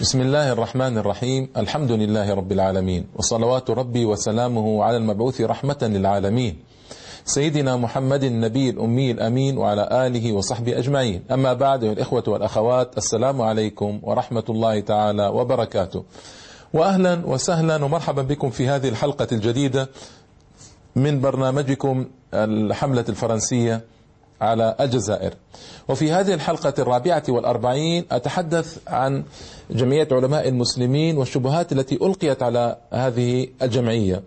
بسم الله الرحمن الرحيم الحمد لله رب العالمين وصلوات ربي وسلامه على المبعوث رحمة للعالمين سيدنا محمد النبي الأمي الأمين وعلى آله وصحبه أجمعين أما بعد الإخوة والأخوات السلام عليكم ورحمة الله تعالى وبركاته وأهلا وسهلا ومرحبا بكم في هذه الحلقة الجديدة من برنامجكم الحملة الفرنسية على الجزائر. وفي هذه الحلقة الرابعة والأربعين أتحدث عن جمعية علماء المسلمين والشبهات التي ألقيت على هذه الجمعية.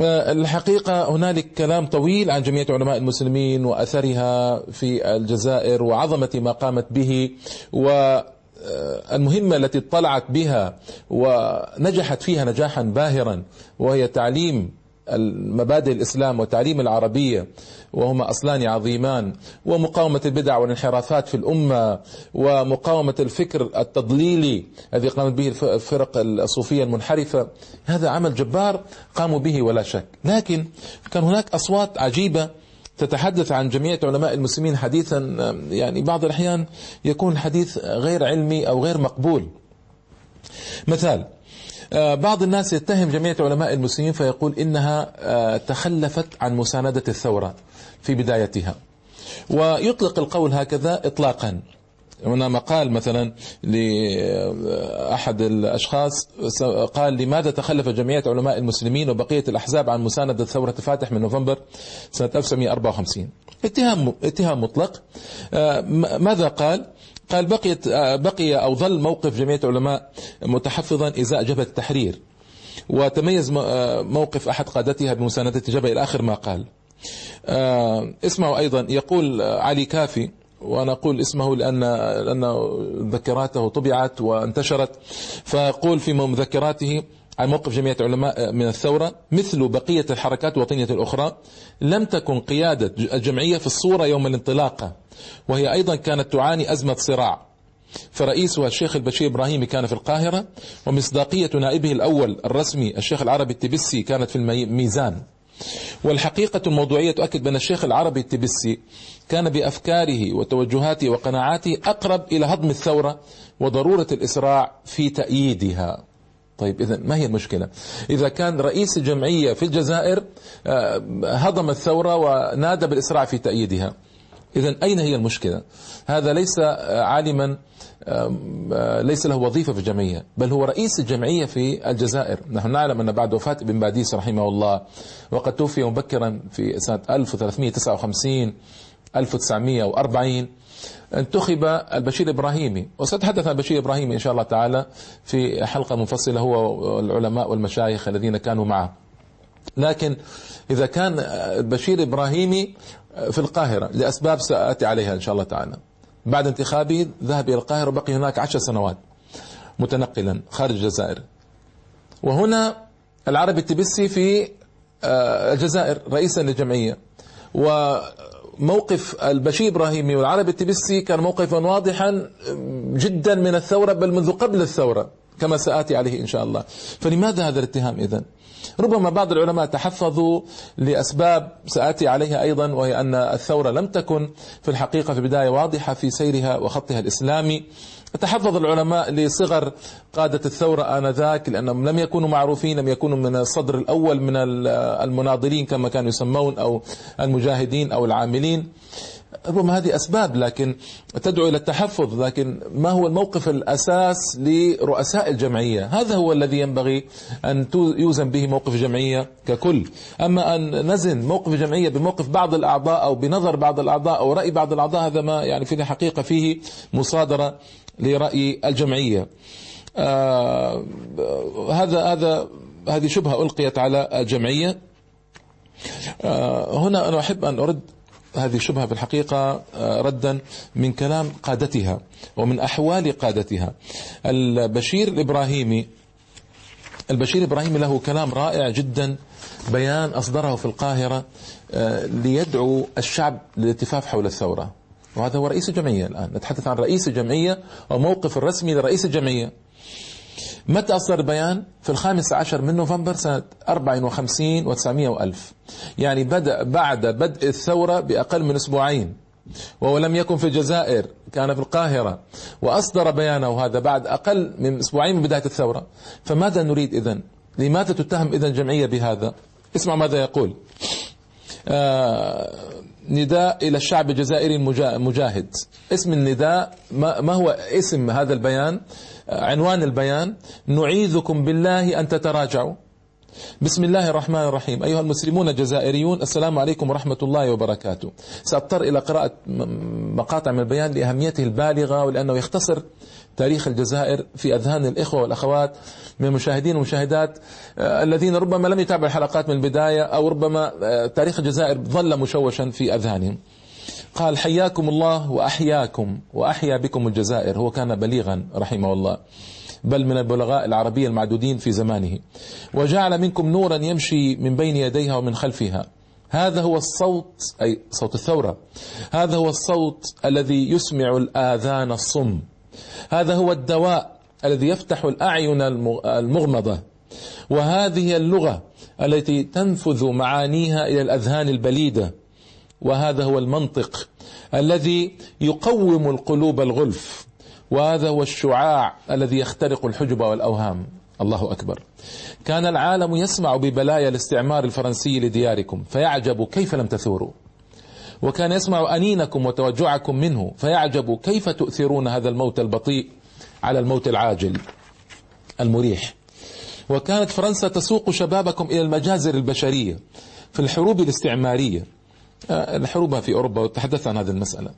الحقيقة هنالك كلام طويل عن جمعية علماء المسلمين وأثرها في الجزائر وعظمة ما قامت به و المهمة التي اطلعت بها ونجحت فيها نجاحا باهرا وهي تعليم المبادئ الإسلام وتعليم العربية وهما أصلان عظيمان ومقاومة البدع والانحرافات في الأمة ومقاومة الفكر التضليلي الذي قامت به الفرق الصوفية المنحرفة. هذا عمل جبار قاموا به ولا شك. لكن كان هناك أصوات عجيبة تتحدث عن جمعية علماء المسلمين حديثا يعني بعض الأحيان يكون حديث غير علمي أو غير مقبول. مثال بعض الناس يتهم جمعية علماء المسلمين فيقول إنها تخلفت عن مساندة الثورة في بدايتها. ويطلق القول هكذا إطلاقا. هنا مقال مثلا لأحد الأشخاص قال لماذا تخلف جمعية علماء المسلمين وبقية الأحزاب عن مساندة ثورة فاتح من نوفمبر سنة 1954 اتهام اتهام مطلق. ماذا قال؟ قال بقيت بقي أو ظل موقف جمعية علماء متحفظا إزاء جبهة التحرير وتميز موقف أحد قادتها بمساندة جبهه إلى آخر ما قال. اسمعوا أيضا يقول علي كافي وأنا أقول اسمه لأن لأن ذكراته طبعت وانتشرت فيقول في مذكراته عن موقف جمعية علماء من الثورة مثل بقية الحركات الوطنية الأخرى لم تكن قيادة الجمعية في الصورة يوم الانطلاقة وهي أيضا كانت تعاني أزمة صراع. فرئيسها الشيخ البشير إبراهيمي كان في القاهرة ومصداقية نائبه الأول الرسمي الشيخ العربي التبسي كانت في الميزان والحقيقة الموضوعية تؤكد بأن الشيخ العربي التبسي كان بأفكاره وتوجهاته وقناعاته أقرب إلى هضم الثورة وضرورة الإسراع في تأييدها. طيب إذا ما هي المشكلة؟ إذا كان رئيس الجمعية في الجزائر هضم الثورة ونادى بالإسراع في تأييدها. إذا أين هي المشكلة؟ هذا ليس عالما ليس له وظيفة في الجمعية بل هو رئيس الجمعية في الجزائر. نحن نعلم أن بعد وفاة ابن باديس رحمه الله وقد توفي مبكرا في سنة 1359 1940 انتخب البشير إبراهيمي. وسأتحدث عن البشير إبراهيمي إن شاء الله تعالى في حلقة منفصلة هو والعلماء والمشايخ الذين كانوا معه. لكن إذا كان البشير إبراهيمي في القاهرة لأسباب سآتي عليها إن شاء الله تعالى. بعد انتخابه ذهب إلى القاهرة وبقي هناك عشر سنوات متنقلا خارج الجزائر. وهنا العربي التبسي في الجزائر رئيسا للجمعية. وموقف البشير إبراهيمي والعربي التبسي كان موقفا واضحا جدا من الثورة بل منذ قبل الثورة. كما سآتي عليه إن شاء الله. فلماذا هذا الاتهام إذن؟ ربما بعض العلماء تحفظوا لأسباب سآتي عليها أيضا وهي أن الثورة لم تكن في الحقيقة في البداية واضحة في سيرها وخطها الإسلامي. تحفظ العلماء لصغر قادة الثورة آنذاك لأنهم لم يكونوا معروفين لم يكونوا من الصدر الأول من المناضلين كما كانوا يسمون أو المجاهدين أو العاملين. ربما هذه أسباب لكن تدعو إلى التحفظ لكن ما هو الموقف الأساس لرؤساء الجمعية؟ هذا هو الذي ينبغي أن يوزن به موقف الجمعية ككل. أما أن نزن موقف الجمعية بموقف بعض الأعضاء أو بنظر بعض الأعضاء أو رأي بعض الأعضاء هذا ما يعني في الحقيقة فيه مصادرة لرأي الجمعية. آه هذا هذا هذه شبهة ألقيت على الجمعية. آه هنا أنا أحب أن أرد هذه الشبهة في الحقيقة ردا من كلام قادتها ومن أحوال قادتها. البشير الإبراهيمي البشير الإبراهيمي له كلام رائع جدا بيان أصدره في القاهرة ليدعو الشعب للالتفاف حول الثورة. وهذا هو رئيس الجمعية الآن. نتحدث عن رئيس الجمعية وموقف الرسمي لرئيس الجمعية. متى أصدر البيان؟ في الخامس عشر من نوفمبر سنة 54 و900 وألف. يعني بدأ بعد بدء الثورة بأقل من أسبوعين. وهو لم يكن في الجزائر كان في القاهرة. وأصدر بيانه هذا بعد أقل من أسبوعين من بداية الثورة. فماذا نريد إذن؟ لماذا تتهم إذن جمعية بهذا؟ اسمع ماذا يقول. آه نداء إلى الشعب الجزائري المجاهد اسم النداء ما هو اسم هذا البيان؟ عنوان البيان نعيذكم بالله أن تتراجعوا. بسم الله الرحمن الرحيم. أيها المسلمون الجزائريون السلام عليكم ورحمة الله وبركاته. سأضطر إلى قراءة مقاطع من البيان لأهميته البالغة ولأنه يختصر تاريخ الجزائر في أذهان الإخوة والأخوات من المشاهدين والمشاهدات آه، الذين ربما لم يتابعوا الحلقات من البداية أو ربما آه، تاريخ الجزائر ظل مشوشا في أذهانهم. قال حياكم الله وأحياكم وأحيا بكم الجزائر. هو كان بليغا رحمه الله بل من البلغاء العربية المعدودين في زمانه. وجعل منكم نورا يمشي من بين يديها ومن خلفها. هذا هو الصوت أي صوت الثورة. هذا هو الصوت الذي يسمع الآذان الصم. هذا هو الدواء الذي يفتح الأعين المغمضة. وهذه اللغة التي تنفذ معانيها إلى الأذهان البليدة. وهذا هو المنطق الذي يقوم القلوب الغلف. وهذا هو الشعاع الذي يخترق الحجب والأوهام. الله أكبر. كان العالم يسمع ببلايا الاستعمار الفرنسي لدياركم فيعجب كيف لم تثوروا. وكان يسمع أنينكم وتوجعكم منه فيعجب كيف تؤثرون هذا الموت البطيء على الموت العاجل المريح. وكانت فرنسا تسوق شبابكم إلى المجازر البشرية في الحروب الاستعمارية. آه، الحروب في أوروبا وتحدث عن هذه المسألة.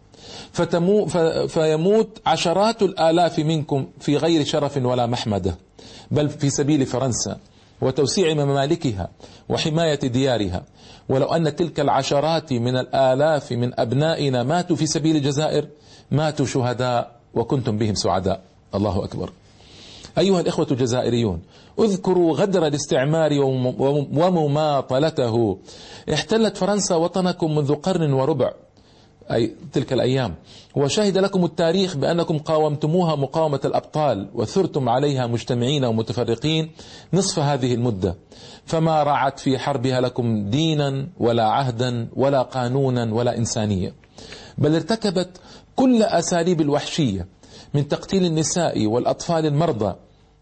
فتمو فيموت عشرات الآلاف منكم في غير شرف ولا محمدة بل في سبيل فرنسا وتوسيع ممالكها وحماية ديارها. ولو أن تلك العشرات من الآلاف من أبنائنا ماتوا في سبيل الجزائر ماتوا شهداء وكنتم بهم سعداء. الله أكبر. أيها الإخوة الجزائريون اذكروا غدر الاستعمار ومماطلته. احتلت فرنسا وطنكم منذ قرن وربع. أي تلك الأيام. وشهد لكم التاريخ بأنكم قاومتموها مقاومة الأبطال وثرتم عليها مجتمعين ومتفرقين نصف هذه المدة. فما رعت في حربها لكم دينا ولا عهدا ولا قانونا ولا إنسانية. بل ارتكبت كل أساليب الوحشية من تقتيل النساء والأطفال المرضى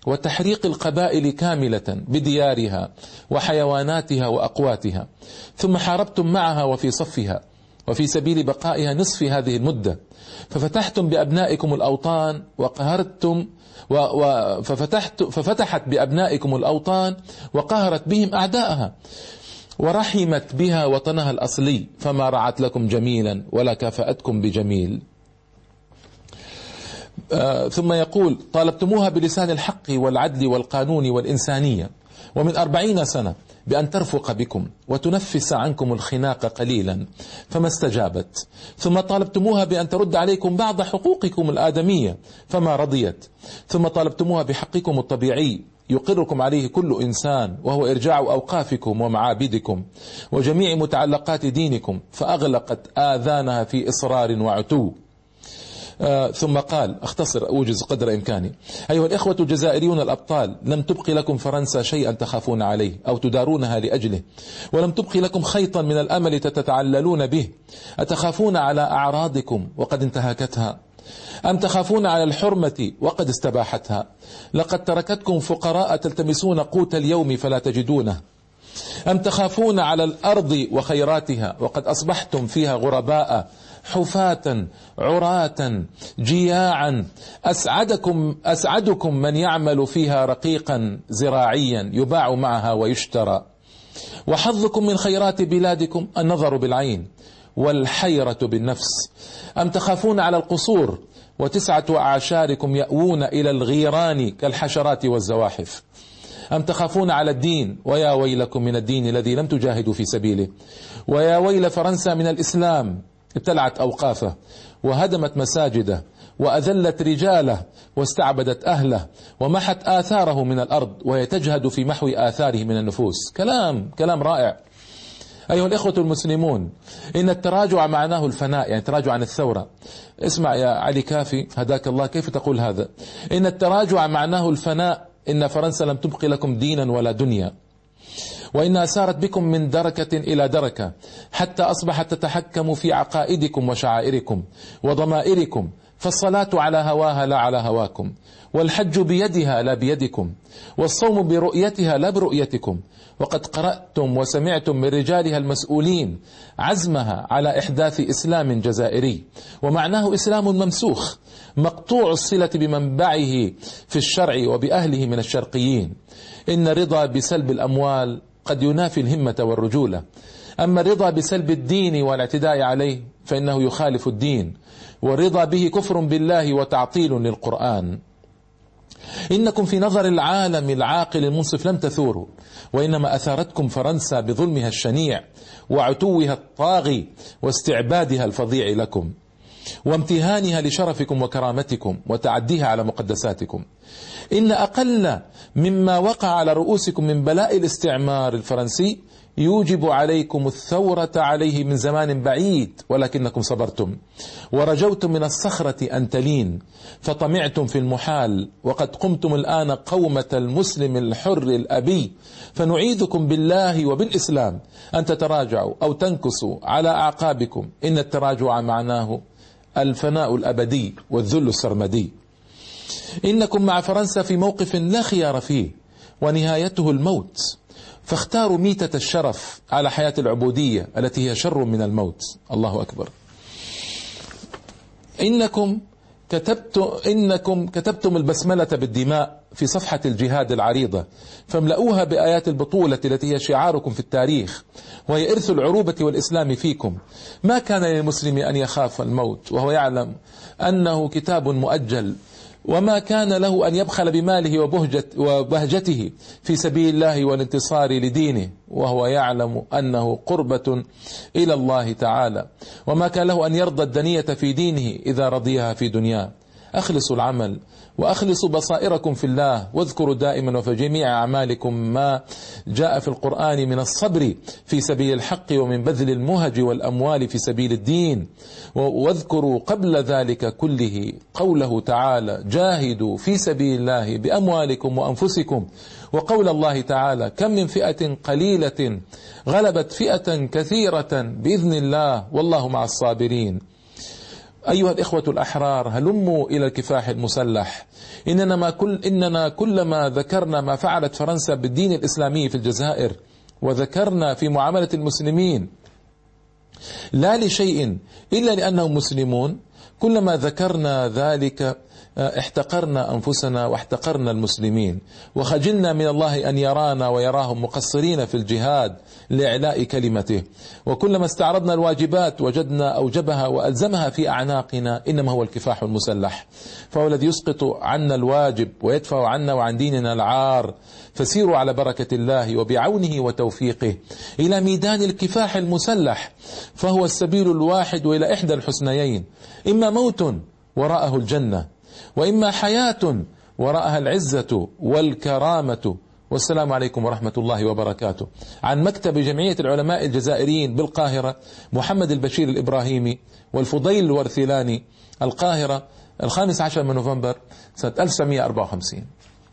وتحريق القبائل كاملة بديارها وحيواناتها وأقواتها. ثم حاربتم معها وفي صفها. وفي سبيل بقائها نصف هذه المدة. ففتحتم بأبنائكم الأوطان وقهرتم و و ففتحت ففتحت بأبنائكم الأوطان وقهرت بهم أعداءها. ورحمت بها وطنها الأصلي. فما رعت لكم جميلا ولا كافأتكم بجميل. آه ثم يقول طالبتموها بلسان الحق والعدل والقانون والإنسانية. ومن أربعين سنة بأن ترفق بكم وتنفس عنكم الخناق قليلا. فما استجابت. ثم طالبتموها بأن ترد عليكم بعض حقوقكم الآدمية. فما رضيت. ثم طالبتموها بحقكم الطبيعي. يقركم عليه كل إنسان وهو إرجاع أوقافكم ومعابدكم وجميع متعلقات دينكم. فأغلقت آذانها في إصرار وعتو. ثم قال اختصر أوجز قدر إمكاني. أيها الإخوة الجزائريون الأبطال لم تبق لكم فرنسا شيئا تخافون عليه أو تدارونها لأجله. ولم تبق لكم خيطا من الأمل تتعللون به. أتخافون على أعراضكم وقد انتهكتها؟ أم تخافون على الحرمة وقد استباحتها؟ لقد تركتكم فقراء تلتمسون قوت اليوم فلا تجدونه. أم تخافون على الأرض وخيراتها وقد أصبحتم فيها غرباء حفاة عراة جياعا. أسعدكم أسعدكم من يعمل فيها رقيقا زراعيا يباع معها ويشترى. وحظكم من خيرات بلادكم النظر بالعين والحيرة بالنفس. أم تخافون على القصور؟ وتسعة أعشاركم يأوون إلى الغيران كالحشرات والزواحف. أم تخافون على الدين؟ ويا ويلكم من الدين الذي لم تجاهدوا في سبيله. ويا ويل فرنسا من الإسلام. ابتلعت أوقافه وهدمت مساجده وأذلت رجاله واستعبدت أهله ومحت آثاره من الأرض وهي تجهد في محو آثاره من النفوس. كلام كلام رائع. أيها الإخوة المسلمون إن التراجع معناه الفناء يعني التراجع عن الثورة. اسمع يا علي كافي هداك الله كيف تقول هذا؟ إن التراجع معناه الفناء إن فرنسا لم تبق لكم دينا ولا دنيا. وإنها سارت بكم من دركة إلى دركة حتى أصبحت تتحكم في عقائدكم وشعائركم وضمائركم فالصلاة على هواها لا على هواكم والحج بيدها لا بيدكم والصوم برؤيتها لا برؤيتكم. وقد قرأتم وسمعتم من رجالها المسؤولين عزمها على إحداث إسلام جزائري ومعناه إسلام ممسوخ مقطوع الصلة بمنبعه في الشرع وبأهله من الشرقيين. إن الرضا بسلب الأموال قد ينافي الهمة والرجولة. أما الرضا بسلب الدين والاعتداء عليه فإنه يخالف الدين والرضا به كفر بالله وتعطيل للقرآن. إنكم في نظر العالم العاقل المنصف لم تثوروا وإنما أثارتكم فرنسا بظلمها الشنيع وعتوها الطاغي واستعبادها الفظيع لكم. وامتهانها لشرفكم وكرامتكم وتعديها على مقدساتكم. إن أقل مما وقع على رؤوسكم من بلاء الاستعمار الفرنسي يوجب عليكم الثورة عليه من زمان بعيد ولكنكم صبرتم. ورجوتم من الصخرة أن تلين. فطمعتم في المحال وقد قمتم الآن قومة المسلم الحر الأبي. فنعيذكم بالله وبالإسلام أن تتراجعوا أو تنكسوا على أعقابكم. إن التراجع معناه الفناء الأبدي والذل السرمدي. إنكم مع فرنسا في موقف لا خيار فيه ونهايته الموت. فاختاروا ميتة الشرف على حياة العبودية التي هي شر من الموت. الله أكبر. إنكم كتبت إنكم كتبتم البسملة بالدماء. في صفحة الجهاد العريضة. فاملؤوها بآيات البطولة التي هي شعاركم في التاريخ وهي إرث العروبة والإسلام فيكم. ما كان للمسلم أن يخاف الموت وهو يعلم أنه كتاب مؤجل وما كان له أن يبخل بماله وبهجت وبهجته في سبيل الله والانتصار لدينه وهو يعلم أنه قربة إلى الله تعالى. وما كان له أن يرضى الدنية في دينه إذا رضيها في دنياه. أخلصوا العمل. وأخلصوا بصائركم في الله واذكروا دائما وفي جميع أعمالكم ما جاء في القرآن من الصبر في سبيل الحق ومن بذل المهج والأموال في سبيل الدين. واذكروا قبل ذلك كله قوله تعالى جاهدوا في سبيل الله بأموالكم وأنفسكم. وقول الله تعالى كم من فئة قليلة غلبت فئة كثيرة بإذن الله والله مع الصابرين. أيها الإخوة الأحرار هلموا إلى الكفاح المسلح. إننا, ما كل إننا كلما ذكرنا ما فعلت فرنسا بالدين الإسلامي في الجزائر وذكرنا في معاملة المسلمين لا لشيء إلا لأنهم مسلمون كلما ذكرنا ذلك احتقرنا أنفسنا واحتقرنا المسلمين. وخجلنا من الله أن يرانا ويراهم مقصرين في الجهاد لإعلاء كلمته. وكلما استعرضنا الواجبات وجدنا أوجبها وألزمها في أعناقنا إنما هو الكفاح المسلح. فهو الذي يسقط عنا الواجب ويدفع عنا وعن ديننا العار. فسيروا على بركة الله وبعونه وتوفيقه إلى ميدان الكفاح المسلح. فهو السبيل الواحد إلى إحدى الحسنيين. إما موت وراءه الجنة. وإما حياة وراءها العزة والكرامة. والسلام عليكم ورحمة الله وبركاته. عن مكتب جمعية العلماء الجزائريين بالقاهرة محمد البشير الإبراهيمي والفضيل الورثلاني القاهرة الخامس عشر من نوفمبر سنة 1954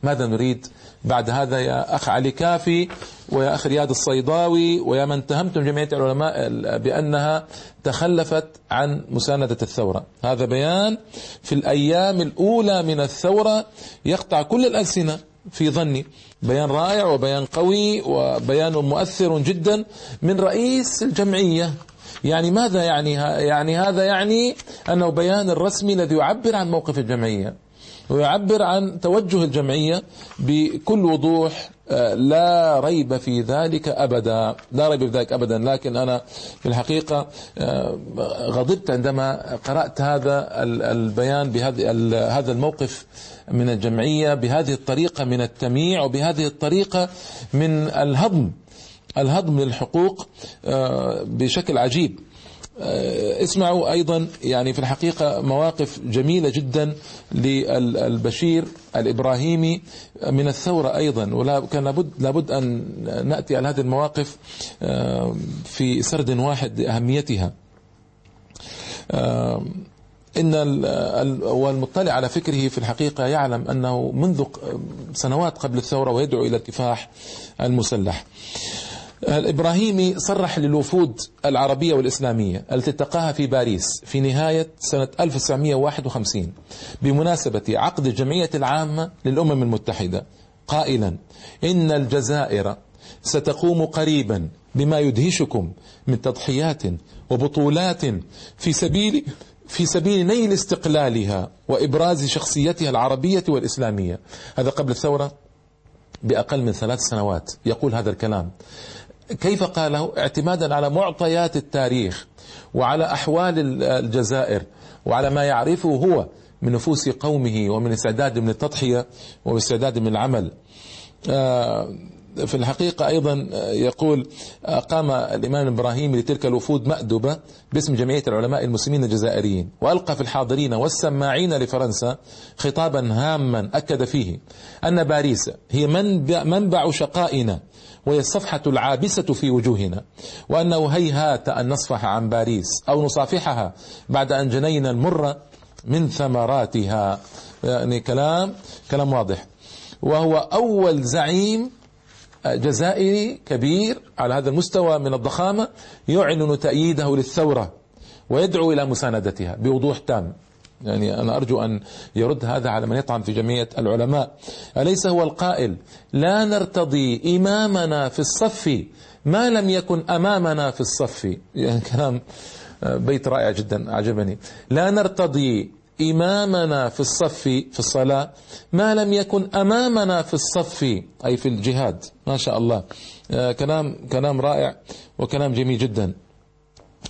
ماذا نريد؟ بعد هذا يا أخ علي كافي ويا أخ رياض الصيداوي ويا من اتهمتم جمعية العلماء بأنها تخلفت عن مساندة الثورة. هذا بيان في الأيام الأولى من الثورة يقطع كل الألسنة في ظني. بيان رائع وبيان قوي وبيان مؤثر جدا من رئيس الجمعية. يعني ماذا يعني يعني هذا يعني أنه بيان الرسمي الذي يعبر عن موقف الجمعية. ويعبر عن توجه الجمعية بكل وضوح آه، لا ريب في ذلك أبدا لا ريب في ذلك أبدا. لكن أنا في الحقيقة آه، غضبت عندما قرأت هذا البيان بهذا هذا الموقف من الجمعية بهذه الطريقة من التمييع وبهذه الطريقة من الهضم الهضم للحقوق آه، بشكل عجيب. اسمعوا أيضا يعني في الحقيقة مواقف جميلة جدا للبشير الإبراهيمي من الثورة أيضا ولا كان لابد لابد أن نأتي على هذه المواقف آه، في سرد واحد لأهميتها. آه، إن والمطلع على فكره في الحقيقة يعلم أنه منذ سنوات قبل الثورة ويدعو إلى الكفاح المسلح الإبراهيمي صرح للوفود العربية والإسلامية التي التقاها في باريس في نهاية سنة 1951 بمناسبة عقد الجمعية العامة للأمم المتحدة. قائلا إن الجزائر ستقوم قريبا بما يدهشكم من تضحيات وبطولات في سبيل في سبيل نيل استقلالها وإبراز شخصيتها العربية والإسلامية. هذا قبل الثورة بأقل من ثلاث سنوات. يقول هذا الكلام. كيف قاله؟ اعتمادا على معطيات التاريخ وعلى أحوال الجزائر وعلى ما يعرفه هو من نفوس قومه ومن استعداد من التضحية واستعداد من العمل. آه في الحقيقة أيضا يقول قام الإمام الإبراهيمي لتلك الوفود مأدبة باسم جمعية العلماء المسلمين الجزائريين وألقى في الحاضرين والسماعين لفرنسا خطابا هاما أكد فيه أن باريس هي منبع شقائنا وهي الصفحة العابسة في وجوهنا وأنه هيهات أن نصفح عن باريس أو نصافحها بعد أن جنينا المر من ثمراتها. يعني كلام كلام واضح. وهو أول زعيم جزائري كبير على هذا المستوى من الضخامة يعلن تأييده للثورة ويدعو إلى مساندتها بوضوح تام. يعني أنا أرجو أن يرد هذا على من يطعن في جمعية العلماء. أليس هو القائل لا نرتضي إمامنا في الصف ما لم يكن أمامنا في الصف؟ يعني كلام بيت رائع جدا أعجبني. لا نرتضي إمامنا في الصف في الصلاة ما لم يكن أمامنا في الصف أي في الجهاد. ما شاء الله. آه، كلام كلام رائع وكلام جميل جدا.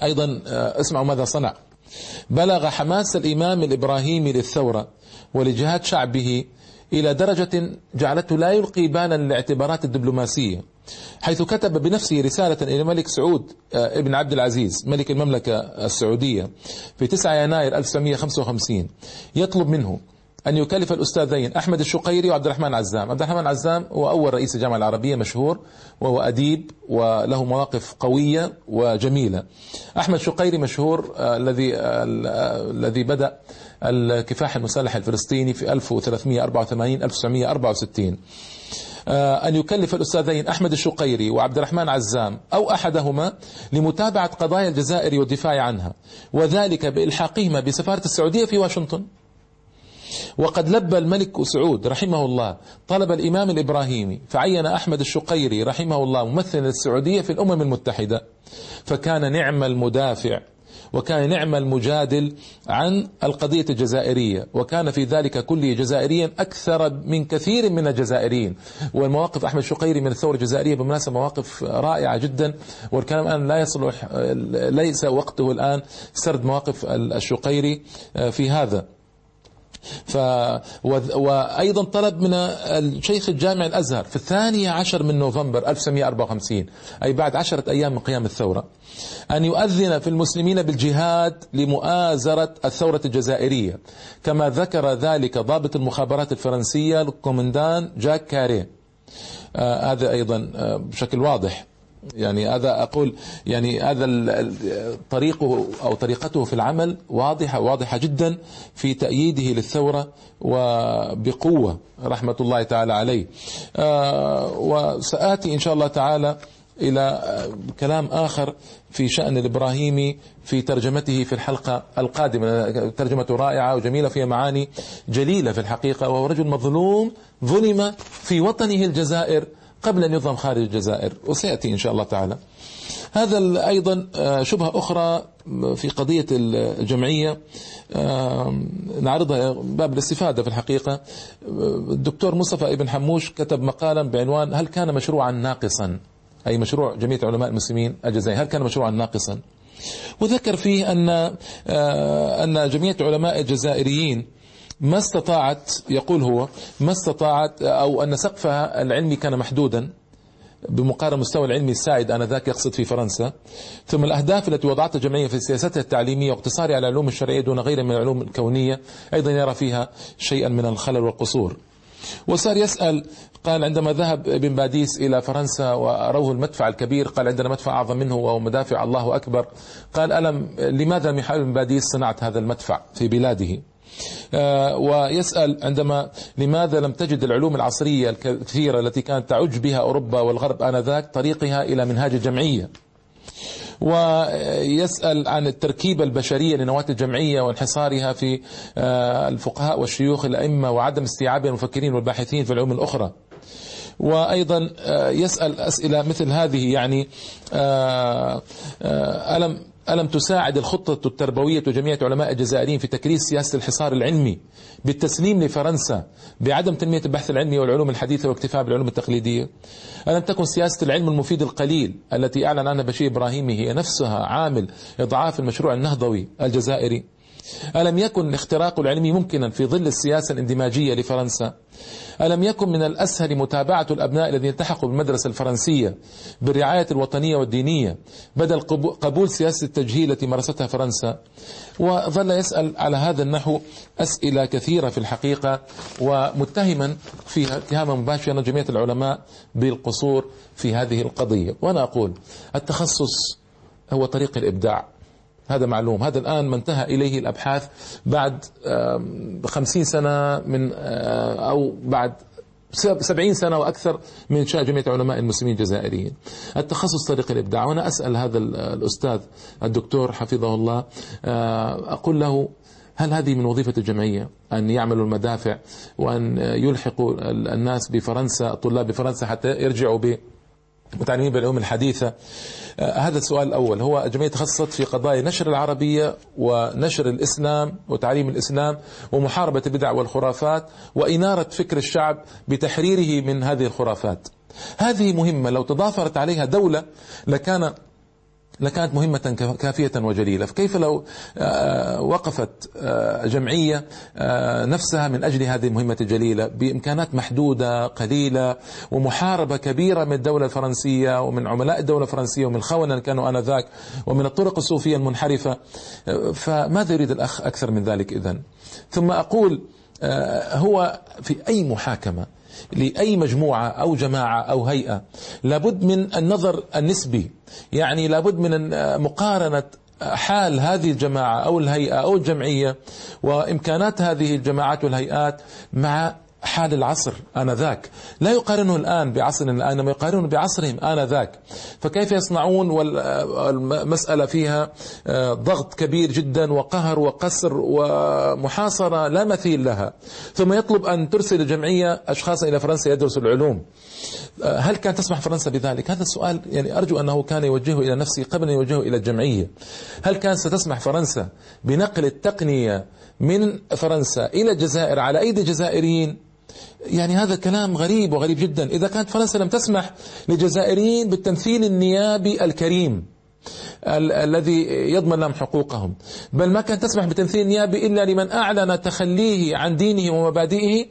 أيضا آه، اسمعوا ماذا صنع. بلغ حماس الإمام الإبراهيمي للثورة ولجهاد شعبه إلى درجة جعلته لا يلقي بالا للاعتبارات الدبلوماسية حيث كتب بنفسه رسالة إلى الملك سعود آه، ابن عبد العزيز ملك المملكة السعودية في 9 يناير 1955 يطلب منه أن يكلف الأستاذين أحمد الشقيري وعبد الرحمن عزام. عبد الرحمن عزام هو أول رئيس الجامعة العربية مشهور وهو أديب وله مواقف قوية وجميلة. أحمد شقيري مشهور آه، الذي آه، الذي بدأ الكفاح المسلح الفلسطيني في 1384 1964 آه، أن يكلف الأستاذين أحمد الشقيري وعبد الرحمن عزام أو أحدهما لمتابعة قضايا الجزائر والدفاع عنها وذلك بإلحاقهما بسفارة السعودية في واشنطن. وقد لبى الملك سعود رحمه الله طلب الإمام الإبراهيمي فعين أحمد الشقيري رحمه الله ممثلا للسعودية في الأمم المتحدة فكان نعم المدافع وكان نعم المجادل عن القضية الجزائرية وكان في ذلك كله جزائريا أكثر من كثير من الجزائريين. والمواقف أحمد شقيري من الثورة الجزائرية بالمناسبة مواقف رائعة جدا والكلام الآن لا يصلح ليس وقته الآن سرد مواقف الشقيري في هذا. ف وأيضا طلب من الشيخ الجامع الأزهر في الثانية عشر من نوفمبر 1954 أي بعد عشرة أيام من قيام الثورة أن يؤذن في المسلمين بالجهاد لمؤازرة الثورة الجزائرية. كما ذكر ذلك ضابط المخابرات الفرنسية الكومندان جاك كاري. آه هذا أيضا آه بشكل واضح. يعني هذا أقول يعني هذا طريقه أو طريقته في العمل واضحة واضحة جدا في تأييده للثورة وبقوة رحمة الله تعالى عليه. آه، وسآتي إن شاء الله تعالى إلى كلام آخر في شأن الإبراهيمي في ترجمته في الحلقة القادمة. ترجمة رائعة وجميلة فيها معاني جليلة في الحقيقة وهو رجل مظلوم ظلم في وطنه الجزائر قبل أن يظلم خارج الجزائر وسيأتي إن شاء الله تعالى. هذا أيضا آه، شبهة أخرى في قضية الجمعية. آه، نعرضها باب الاستفادة في الحقيقة. الدكتور مصطفى ابن حموش كتب مقالا بعنوان هل كان مشروعا ناقصا؟ أي مشروع جمعية علماء المسلمين الجزائر هل كان مشروعا ناقصا؟ وذكر فيه أن آه، أن جمعية علماء الجزائريين ما استطاعت يقول هو ما استطاعت أو أن سقفها العلمي كان محدودا بمقارنة مستوى العلمي السائد آنذاك يقصد في فرنسا. ثم الأهداف التي وضعتها الجمعية في سياستها التعليمية واقتصارها على العلوم الشرعية دون غيرها من العلوم الكونية أيضا يرى فيها شيئا من الخلل والقصور. وصار يسأل قال عندما ذهب ابن باديس إلى فرنسا وأروه المدفع الكبير قال عندنا مدفع أعظم منه وهو مدافع الله أكبر قال ألم لماذا لم ابن باديس صناعة هذا المدفع في بلاده؟ ويسأل عندما لماذا لم تجد العلوم العصرية الكثيرة التي كانت تعج بها أوروبا والغرب آنذاك طريقها إلى منهاج الجمعية. ويسأل عن التركيبة البشرية لنواة الجمعية وانحصارها في آه، الفقهاء والشيوخ الأئمة وعدم استيعاب المفكرين والباحثين في العلوم الأخرى. وأيضا آه، يسأل أسئلة مثل هذه يعني ألم ألم تساعد الخطة التربوية جميع علماء الجزائريين في تكريس سياسة الحصار العلمي بالتسليم لفرنسا بعدم تنمية البحث العلمي والعلوم الحديثة والاكتفاء بالعلوم التقليدية؟ ألم تكن سياسة العلم المفيد القليل التي أعلن عنها بشير إبراهيمي هي نفسها عامل إضعاف المشروع النهضوي الجزائري؟ ألم يكن الاختراق العلمي ممكنا في ظل السياسة الاندماجية لفرنسا؟ ألم يكن من الأسهل متابعة الأبناء الذين التحقوا بالمدرسة الفرنسية بالرعاية الوطنية والدينية بدل قبول سياسة التجهيل التي مارستها فرنسا؟ وظل يسأل على هذا النحو أسئلة كثيرة في الحقيقة ومتهما فيها اتهاما مباشرا جميع العلماء بالقصور في هذه القضية. وأنا أقول التخصص هو طريق الإبداع. هذا معلوم. هذا الآن ما انتهى إليه الأبحاث بعد خمسين سنة من آه، أو بعد سبعين سنة وأكثر من إنشاء جمعية علماء المسلمين الجزائريين. التخصص طريق الإبداع. وأنا أسأل هذا الأستاذ الدكتور حفظه الله آه، أقول له هل هذه من وظيفة الجمعية أن يعملوا المدافع وأن يلحقوا الناس بفرنسا طلاب بفرنسا حتى يرجعوا متعلمين بالعلوم الحديثة. آه، هذا السؤال الأول. هو جمعية تخصصت في قضايا نشر العربية ونشر الإسلام وتعليم الإسلام ومحاربة البدع والخرافات وإنارة فكر الشعب بتحريره من هذه الخرافات. هذه مهمة. لو تضافرت عليها دولة لكان لكانت مهمة كافية وجليلة. فكيف لو آه، وقفت آه، جمعية آه، نفسها من أجل هذه المهمة الجليلة بإمكانات محدودة قليلة ومحاربة كبيرة من الدولة الفرنسية ومن عملاء الدولة الفرنسية ومن الخونة كانوا آنذاك ومن الطرق الصوفية المنحرفة فماذا يريد الأخ أكثر من ذلك إذن؟ ثم أقول هو في أي محاكمة لأي مجموعة أو جماعة أو هيئة. لابد من النظر النسبي. يعني لابد من مقارنة حال هذه الجماعة أو الهيئة أو الجمعية وإمكانات هذه الجماعات والهيئات مع حال العصر آنذاك. لا يقارنه الآن بعصرنا إنما يقارنه بعصرهم آنذاك. فكيف يصنعون والمسألة فيها؟ آه، ضغط كبير جدا وقهر وقسر ومحاصرة لا مثيل لها. ثم يطلب أن ترسل الجمعية أشخاصا إلى فرنسا يدرسوا العلوم. آه، هل كان تسمح فرنسا بذلك؟ هذا السؤال يعني أرجو أنه كان يوجهه إلى نفسه قبل أن يوجهه إلى الجمعية. هل كان ستسمح فرنسا بنقل التقنية من فرنسا إلى الجزائر على أيدي الجزائريين يعني هذا كلام غريب وغريب جدا. إذا كانت فرنسا لم تسمح للجزائريين بالتمثيل النيابي الكريم الذي يضمن لهم حقوقهم بل ما كانت تسمح بتمثيل نيابي إلا لمن أعلن تخليه عن دينه ومبادئه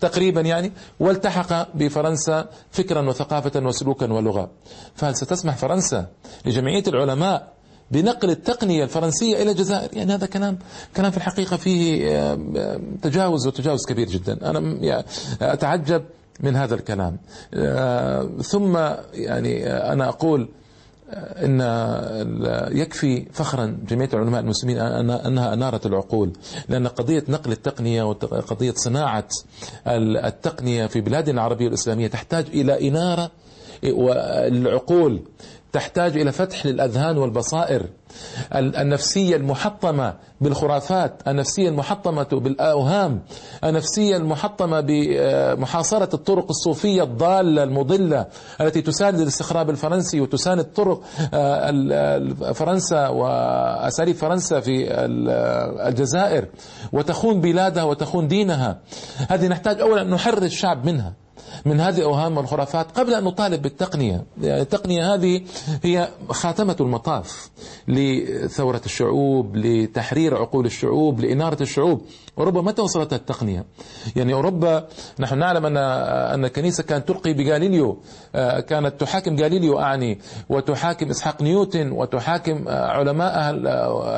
تقريبا يعني والتحق بفرنسا فكرا وثقافة وسلوكا ولغة. فهل ستسمح فرنسا لجمعية العلماء بنقل التقنية الفرنسية إلى الجزائر. يعني هذا كلام كلام في الحقيقة فيه آه، آه، تجاوز وتجاوز كبير جدا. أنا أتعجب من هذا الكلام. آه، ثم يعني أنا أقول إن يكفي فخرا جمعيه العلماء المسلمين أنها انارت العقول لأن قضية نقل التقنية وقضيه صناعة التقنية في بلادنا العربية والاسلاميه تحتاج إلى إنارة والعقول تحتاج إلى فتح للأذهان والبصائر. النفسية المحطمة بالخرافات النفسية المحطمة بالأوهام النفسية المحطمة بمحاصره الطرق الصوفية الضالة المضلة التي تساند الاستخراب الفرنسي وتساند طرق آه، فرنسا وأساليب فرنسا في الجزائر وتخون بلادها وتخون دينها. هذه نحتاج اولا ان نحرر الشعب منها. من هذه الأوهام والخرافات قبل أن نطالب بالتقنية. يعني التقنية هذه هي خاتمة المطاف لثورة الشعوب لتحرير عقول الشعوب لإنارة الشعوب. أوروبا متى وصلت التقنية؟ يعني أوروبا نحن نعلم أن أن الكنيسة كانت تلقي بجاليليو آه، كانت تحاكم جاليليو أعني وتحاكم إسحاق نيوتن وتحاكم آه، علماء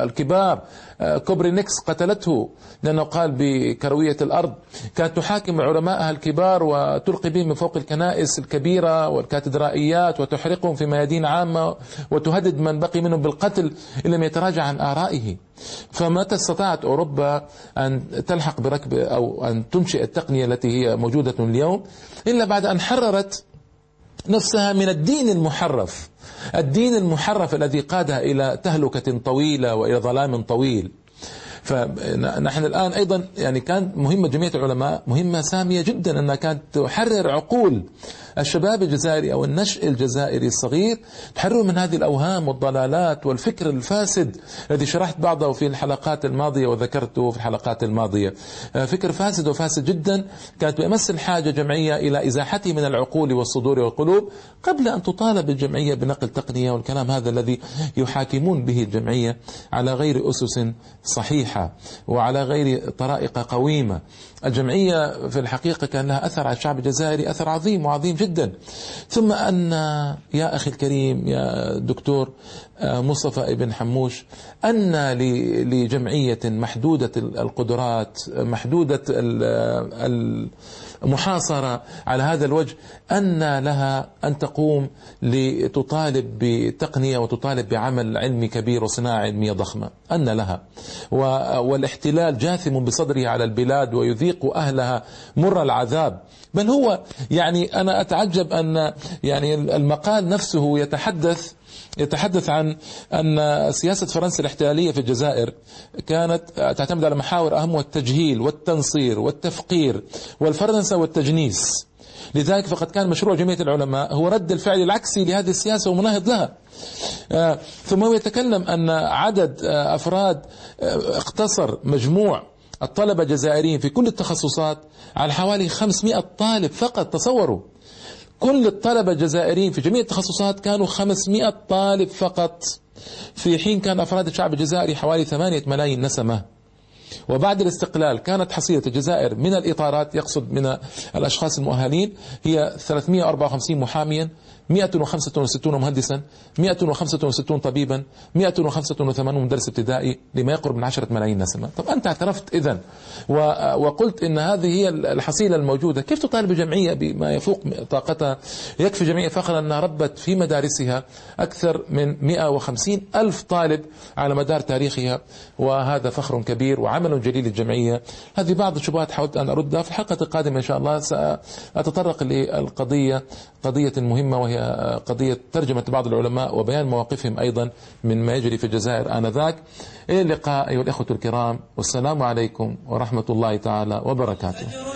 الكبار. كوبرينيكس قتلته لأنه قال بكروية الأرض كانت تحاكم علماءها الكبار وتلقي بهم من فوق الكنائس الكبيرة والكاتدرائيات وتحرقهم في ميادين عامة وتهدد من بقي منهم بالقتل إن لم يتراجع عن آرائه. فمتى استطاعت أوروبا أن تلحق بركب أو أن تنشئ التقنية التي هي موجودة اليوم؟ إلا بعد أن حررت نفسها من الدين المحرف. الدين المحرف الذي قادها إلى تهلكة طويلة وإلى ظلام طويل. فنحن الآن أيضا يعني كان مهمة جمعية العلماء مهمة سامية جدا أنها كانت تحرر عقول الشباب الجزائري أو النشء الجزائري الصغير تحرر من هذه الأوهام والضلالات والفكر الفاسد الذي شرحت بعضه في الحلقات الماضية وذكرته في الحلقات الماضية. آه، فكر فاسد وفاسد جدا كانت بأمس الحاجة جمعية إلى إزاحته من العقول والصدور والقلوب قبل أن تطالب الجمعية بنقل تقنية والكلام هذا الذي يحاكمون به الجمعية على غير أسس صحيحة وعلى غير طرائق قويمة. الجمعية في الحقيقة كان لها أثر على الشعب الجزائري أثر عظيم وعظيم جدا. ثم أن يا أخي الكريم يا دكتور مصطفى ابن حموش أن لجمعية محدودة القدرات محدودة المحاصرة على هذا الوجه أن لها أن تقوم لتطالب بتقنية وتطالب بعمل علمي كبير وصناعة علمية ضخمة. أن لها. والاحتلال جاثم بصدره على البلاد ويذيق أهلها مر العذاب. بل هو يعني أنا أتعجب أن يعني المقال نفسه يتحدث يتحدث عن أن سياسة فرنسا الاحتلالية في الجزائر كانت تعتمد على محاور أهمها التجهيل والتنصير والتفقير والفرنسة والتجنيس. لذلك فقد كان مشروع جمعية العلماء هو رد الفعل العكسي لهذه السياسة ومناهض لها. آه، ثم هو يتكلم أن عدد آه، أفراد آه، اقتصر مجموع الطلبة الجزائريين في كل التخصصات على حوالي 500 طالب فقط تصوروا. كل الطلبة الجزائريين في جميع التخصصات كانوا 500 طالب فقط. في حين كان أفراد الشعب الجزائري حوالي 8 ملايين نسمة. وبعد الاستقلال كانت حصيلة الجزائر من الإطارات يقصد من الأشخاص المؤهلين هي 354 محاميا. 165 مهندسا 165 طبيبا 185 مدرس ابتدائي لما يقرب من 10 ملايين نسمة طب أنت اعترفت إذا وقلت إن هذه هي الحصيلة الموجودة. كيف تطالب جمعية بما يفوق طاقتها؟ يكفي جمعية فخرا أنها ربت في مدارسها أكثر من 150 ألف طالب على مدار تاريخها. وهذا فخر كبير وعمل جليل للجمعية. هذه بعض الشبهات حاولت أن أردها. في الحلقة القادمة إن شاء الله سأتطرق للقضية قضية مهمة وهي قضية ترجمة بعض العلماء وبيان مواقفهم أيضا من ما يجري في الجزائر آنذاك. إلى اللقاء أيها الأخوة الكرام والسلام عليكم ورحمة الله تعالى وبركاته.